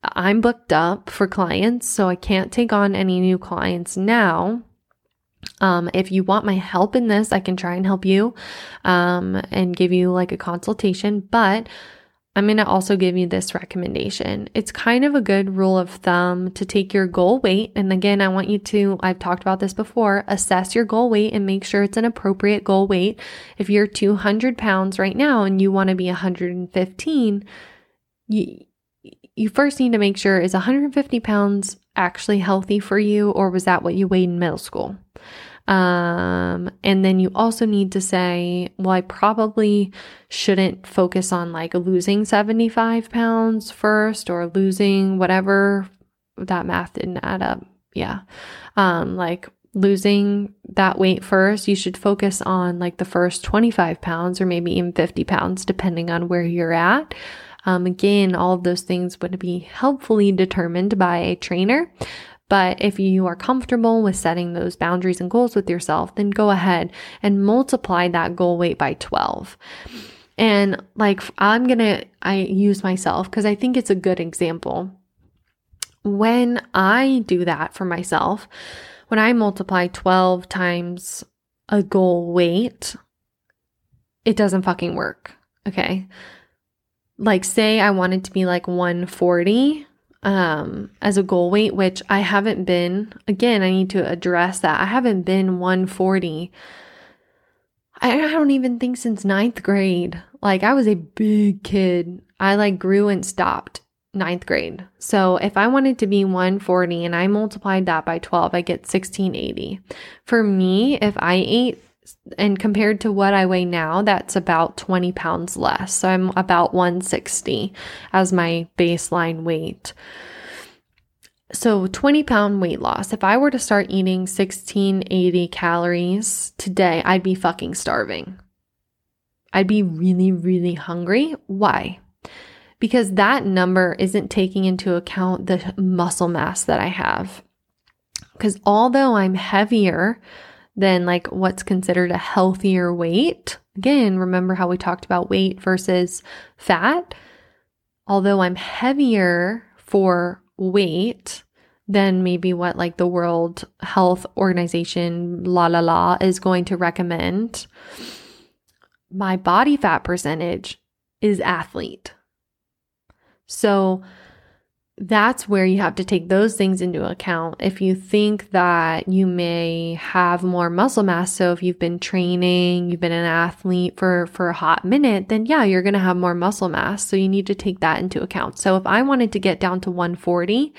i'm booked up for clients so i can't take on any new clients now um, if you want my help in this, I can try and help you um, and give you like a consultation. But I'm going to also give you this recommendation. It's kind of a good rule of thumb to take your goal weight. And again, I want you to, I've talked about this before, assess your goal weight and make sure it's an appropriate goal weight. If you're 200 pounds right now and you want to be 115, you, you first need to make sure is 150 pounds actually healthy for you, or was that what you weighed in middle school? Um, and then you also need to say, well, I probably shouldn't focus on like losing 75 pounds first or losing whatever that math didn't add up. Yeah. Um, like losing that weight first, you should focus on like the first 25 pounds or maybe even 50 pounds, depending on where you're at. Um, again, all of those things would be helpfully determined by a trainer. But if you are comfortable with setting those boundaries and goals with yourself, then go ahead and multiply that goal weight by 12. And like, I'm gonna, I use myself because I think it's a good example. When I do that for myself, when I multiply 12 times a goal weight, it doesn't fucking work. Okay. Like, say I wanted to be like 140 um, as a goal weight, which I haven't been. Again, I need to address that. I haven't been 140. I don't even think since ninth grade. Like I was a big kid. I like grew and stopped ninth grade. So if I wanted to be 140 and I multiplied that by 12, I get 1680. For me, if I ate and compared to what I weigh now, that's about 20 pounds less. So I'm about 160 as my baseline weight. So 20 pound weight loss. If I were to start eating 1680 calories today, I'd be fucking starving. I'd be really, really hungry. Why? Because that number isn't taking into account the muscle mass that I have. Because although I'm heavier, than like what's considered a healthier weight. Again, remember how we talked about weight versus fat? Although I'm heavier for weight than maybe what like the World Health Organization, la la la, is going to recommend, my body fat percentage is athlete. So, that's where you have to take those things into account. If you think that you may have more muscle mass, so if you've been training, you've been an athlete for for a hot minute, then yeah, you're going to have more muscle mass. So you need to take that into account. So if I wanted to get down to 140,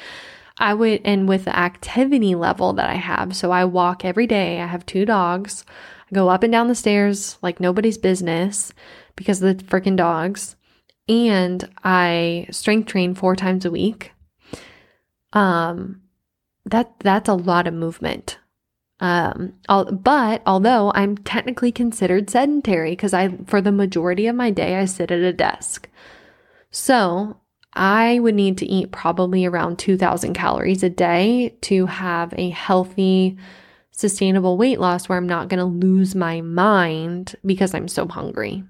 I would and with the activity level that I have, so I walk every day. I have two dogs. I go up and down the stairs like nobody's business because of the freaking dogs and I strength train four times a week. Um, that that's a lot of movement. Um, I'll, but although I'm technically considered sedentary because I, for the majority of my day, I sit at a desk. So I would need to eat probably around 2000 calories a day to have a healthy, sustainable weight loss where I'm not going to lose my mind because I'm so hungry.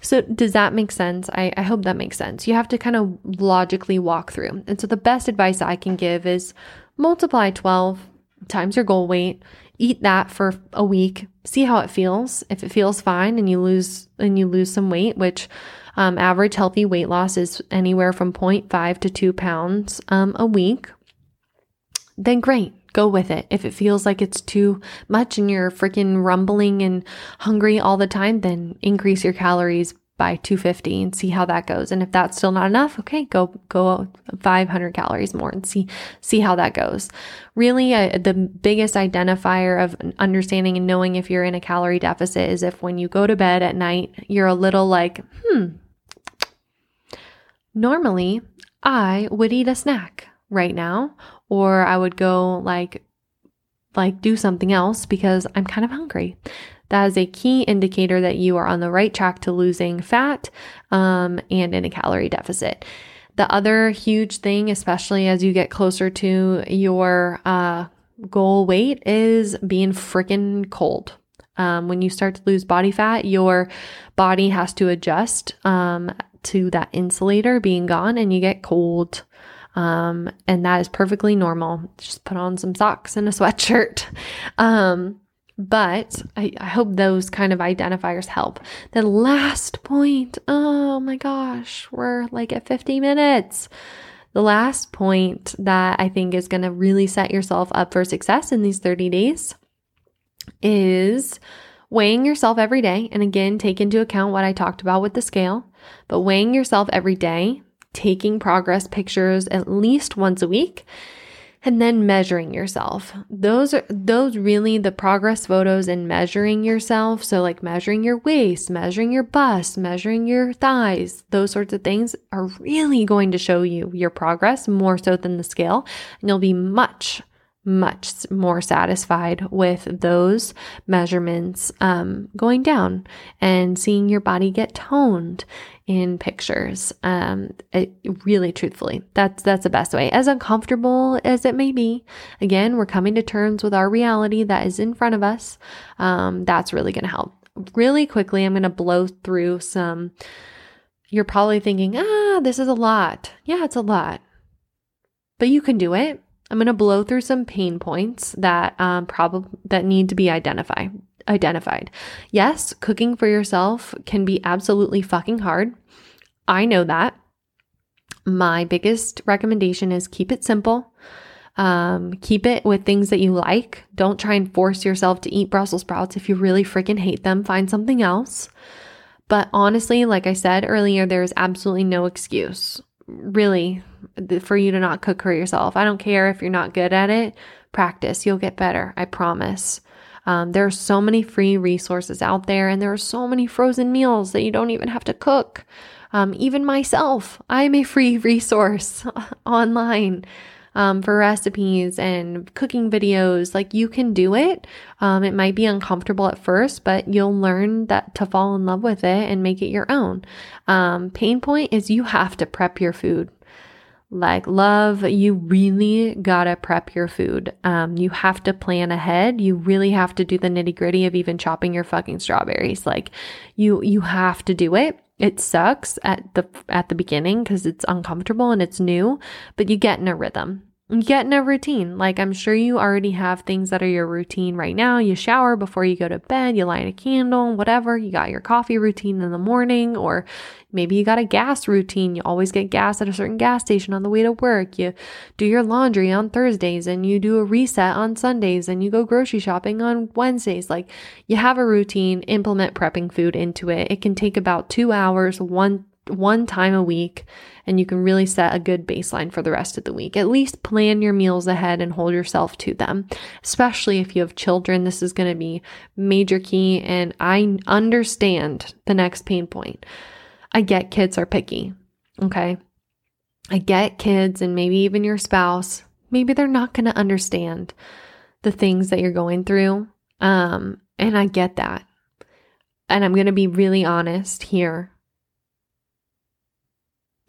So, does that make sense? I, I hope that makes sense. You have to kind of logically walk through. And so, the best advice I can give is multiply 12 times your goal weight, eat that for a week, see how it feels. If it feels fine and you lose and you lose some weight, which um, average healthy weight loss is anywhere from 0.5 to 2 pounds um, a week, then great go with it. If it feels like it's too much and you're freaking rumbling and hungry all the time, then increase your calories by 250 and see how that goes. And if that's still not enough, okay, go go 500 calories more and see see how that goes. Really, uh, the biggest identifier of understanding and knowing if you're in a calorie deficit is if when you go to bed at night, you're a little like, hmm. Normally, I would eat a snack right now or I would go like like do something else because I'm kind of hungry. That is a key indicator that you are on the right track to losing fat um, and in a calorie deficit. The other huge thing, especially as you get closer to your uh, goal weight, is being freaking cold. Um, when you start to lose body fat, your body has to adjust um, to that insulator being gone and you get cold. Um, and that is perfectly normal. Just put on some socks and a sweatshirt. Um, But I, I hope those kind of identifiers help. The last point, oh my gosh, we're like at 50 minutes. The last point that I think is going to really set yourself up for success in these 30 days is weighing yourself every day. And again, take into account what I talked about with the scale, but weighing yourself every day, taking progress pictures at least once a week and then measuring yourself. Those are those really the progress photos and measuring yourself. So like measuring your waist, measuring your bust, measuring your thighs, those sorts of things are really going to show you your progress more so than the scale. And you'll be much much more satisfied with those measurements um, going down and seeing your body get toned in pictures. Um, it, really, truthfully, that's that's the best way. As uncomfortable as it may be, again, we're coming to terms with our reality that is in front of us. Um, that's really going to help. Really quickly, I'm going to blow through some. You're probably thinking, ah, this is a lot. Yeah, it's a lot, but you can do it I'm going to blow through some pain points that um, probably that need to be identified. Identified. Yes, cooking for yourself can be absolutely fucking hard. I know that. My biggest recommendation is keep it simple. Um, keep it with things that you like. Don't try and force yourself to eat Brussels sprouts if you really freaking hate them. Find something else. But honestly, like I said earlier, there's absolutely no excuse really for you to not cook for yourself. I don't care if you're not good at it. Practice, you'll get better. I promise. Um, there are so many free resources out there, and there are so many frozen meals that you don't even have to cook. Um, even myself, I'm a free resource online um, for recipes and cooking videos. Like you can do it. Um, it might be uncomfortable at first, but you'll learn that to fall in love with it and make it your own. Um, pain point is you have to prep your food. Like love, you really gotta prep your food. Um, you have to plan ahead. You really have to do the nitty gritty of even chopping your fucking strawberries. Like you, you have to do it. It sucks at the at the beginning because it's uncomfortable and it's new, but you get in a rhythm. Get in a routine. Like I'm sure you already have things that are your routine right now. You shower before you go to bed, you light a candle, whatever. You got your coffee routine in the morning, or maybe you got a gas routine. You always get gas at a certain gas station on the way to work. You do your laundry on Thursdays and you do a reset on Sundays and you go grocery shopping on Wednesdays. Like you have a routine, implement prepping food into it. It can take about two hours, one one time a week and you can really set a good baseline for the rest of the week. At least plan your meals ahead and hold yourself to them. Especially if you have children, this is going to be major key and I understand the next pain point. I get kids are picky. Okay? I get kids and maybe even your spouse, maybe they're not going to understand the things that you're going through. Um and I get that. And I'm going to be really honest here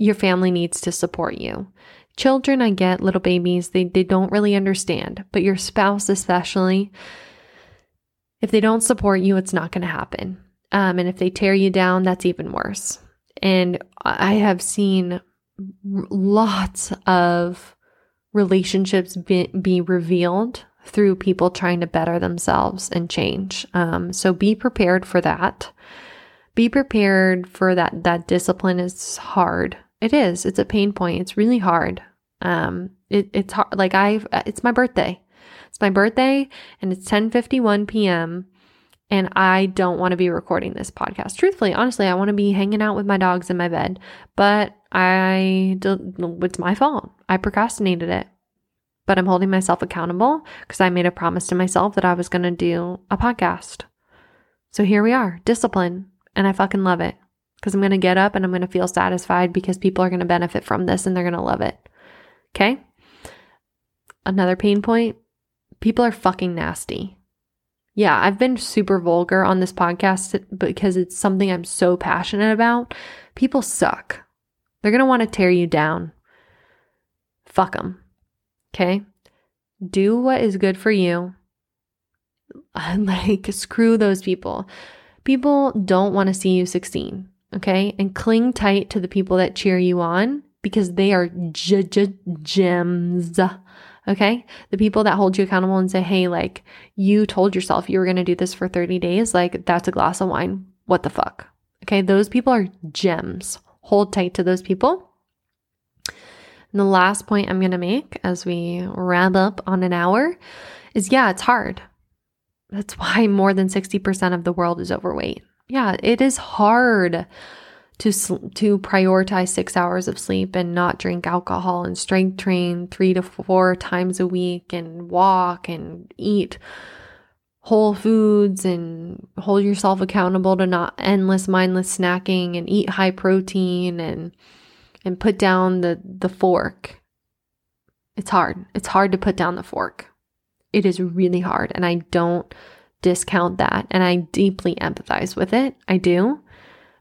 your family needs to support you. Children, I get little babies, they, they don't really understand, but your spouse, especially, if they don't support you, it's not going to happen. Um, and if they tear you down, that's even worse. And I have seen lots of relationships be, be revealed through people trying to better themselves and change. Um, so be prepared for that. Be prepared for that. That discipline is hard. It is. It's a pain point. It's really hard. Um, it, it's hard. Like I, it's my birthday. It's my birthday, and it's 10:51 p.m. And I don't want to be recording this podcast. Truthfully, honestly, I want to be hanging out with my dogs in my bed. But I, it's my fault. I procrastinated it. But I'm holding myself accountable because I made a promise to myself that I was going to do a podcast. So here we are, discipline, and I fucking love it because I'm going to get up and I'm going to feel satisfied because people are going to benefit from this and they're going to love it. Okay. Another pain point people are fucking nasty. Yeah, I've been super vulgar on this podcast because it's something I'm so passionate about. People suck. They're going to want to tear you down. Fuck them. Okay. Do what is good for you. Like, screw those people. People don't want to see you succeed okay? And cling tight to the people that cheer you on because they are j- j- gems Okay. The people that hold you accountable and say, hey, like you told yourself you were going to do this for 30 days, like that's a glass of wine. What the fuck? Okay. Those people are gems. Hold tight to those people. And the last point I'm going to make as we wrap up on an hour is yeah, it's hard. That's why more than 60% of the world is overweight. Yeah, it is hard to to prioritize 6 hours of sleep and not drink alcohol and strength train 3 to 4 times a week and walk and eat whole foods and hold yourself accountable to not endless mindless snacking and eat high protein and and put down the the fork. It's hard. It's hard to put down the fork. It is really hard and I don't discount that and I deeply empathize with it. I do.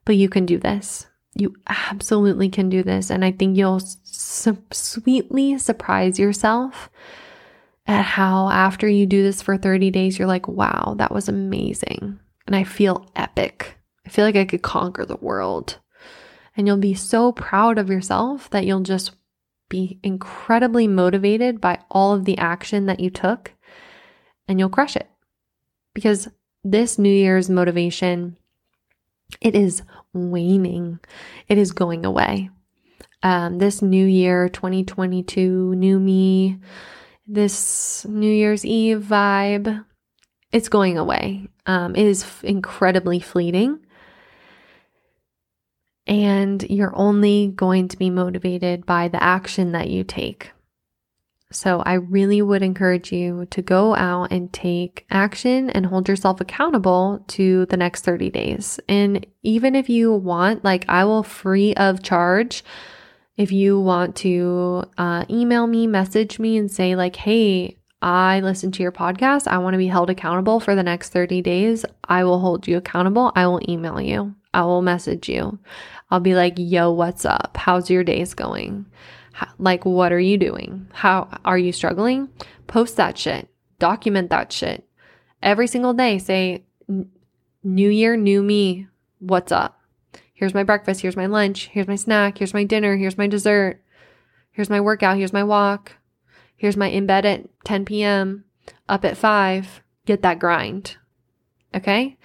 But you can do this. You absolutely can do this and I think you'll su- sweetly surprise yourself at how after you do this for 30 days you're like, "Wow, that was amazing." And I feel epic. I feel like I could conquer the world. And you'll be so proud of yourself that you'll just be incredibly motivated by all of the action that you took and you'll crush it. Because this New Year's motivation, it is waning, it is going away. Um, this new year, 2022, new me, this New Year's Eve vibe, it's going away. Um, it is f- incredibly fleeting and you're only going to be motivated by the action that you take. So I really would encourage you to go out and take action and hold yourself accountable to the next 30 days. And even if you want, like I will free of charge, if you want to uh, email me, message me and say like, Hey, I listen to your podcast. I want to be held accountable for the next 30 days. I will hold you accountable. I will email you. I will message you. I'll be like, yo, what's up? How's your days going? Like, what are you doing? How are you struggling? Post that shit. Document that shit. Every single day, say, new year, new me. What's up? Here's my breakfast. Here's my lunch. Here's my snack. Here's my dinner. Here's my dessert. Here's my workout. Here's my walk. Here's my in bed at 10 p.m., up at 5. Get that grind. Okay.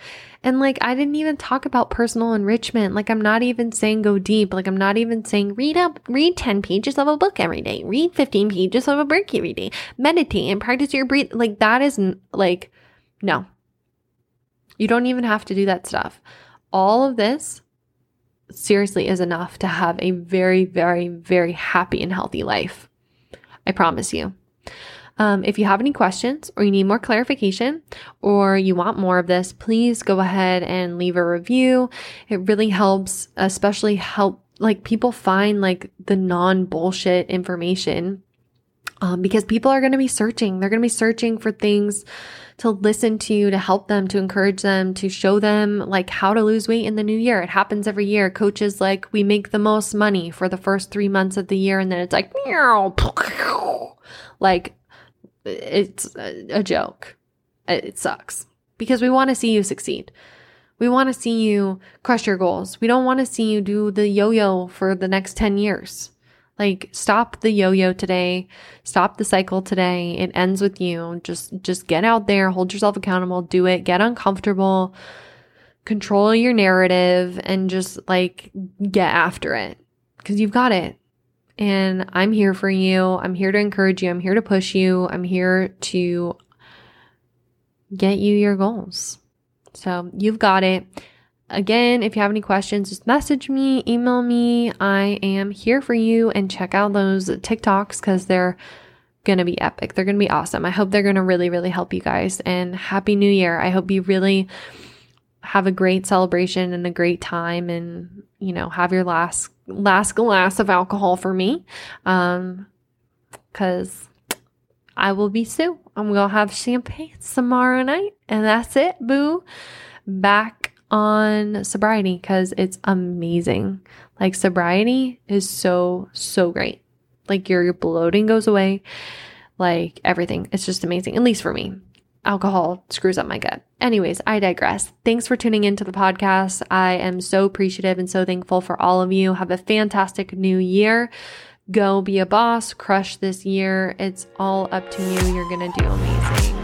And like, I didn't even talk about personal enrichment. Like, I'm not even saying go deep. Like, I'm not even saying read up, read 10 pages of a book every day, read 15 pages of a book every day, meditate and practice your breath. Like, that is like, no. You don't even have to do that stuff. All of this seriously is enough to have a very, very, very happy and healthy life. I promise you. Um, if you have any questions or you need more clarification or you want more of this, please go ahead and leave a review. It really helps, especially help like people find like the non bullshit information um, because people are going to be searching. They're going to be searching for things to listen to, to help them, to encourage them, to show them like how to lose weight in the new year. It happens every year. Coaches like, we make the most money for the first three months of the year. And then it's like, like it's a joke. It sucks because we want to see you succeed. We want to see you crush your goals. We don't want to see you do the yo yo for the next 10 years. Like stop the yo-yo today. Stop the cycle today. It ends with you. Just just get out there, hold yourself accountable, do it, get uncomfortable, control your narrative and just like get after it cuz you've got it. And I'm here for you. I'm here to encourage you. I'm here to push you. I'm here to get you your goals. So you've got it. Again, if you have any questions, just message me, email me. I am here for you and check out those TikToks because they're going to be epic. They're going to be awesome. I hope they're going to really, really help you guys. And Happy New Year. I hope you really have a great celebration and a great time and, you know, have your last last glass of alcohol for me. Um cuz I will be Sue. I'm to have champagne tomorrow night and that's it. Boo. Back on sobriety because it's amazing. Like, sobriety is so, so great. Like, your, your bloating goes away, like, everything. It's just amazing, at least for me. Alcohol screws up my gut. Anyways, I digress. Thanks for tuning into the podcast. I am so appreciative and so thankful for all of you. Have a fantastic new year. go be a boss, crush this year. It's all up to you. You're going to do amazing.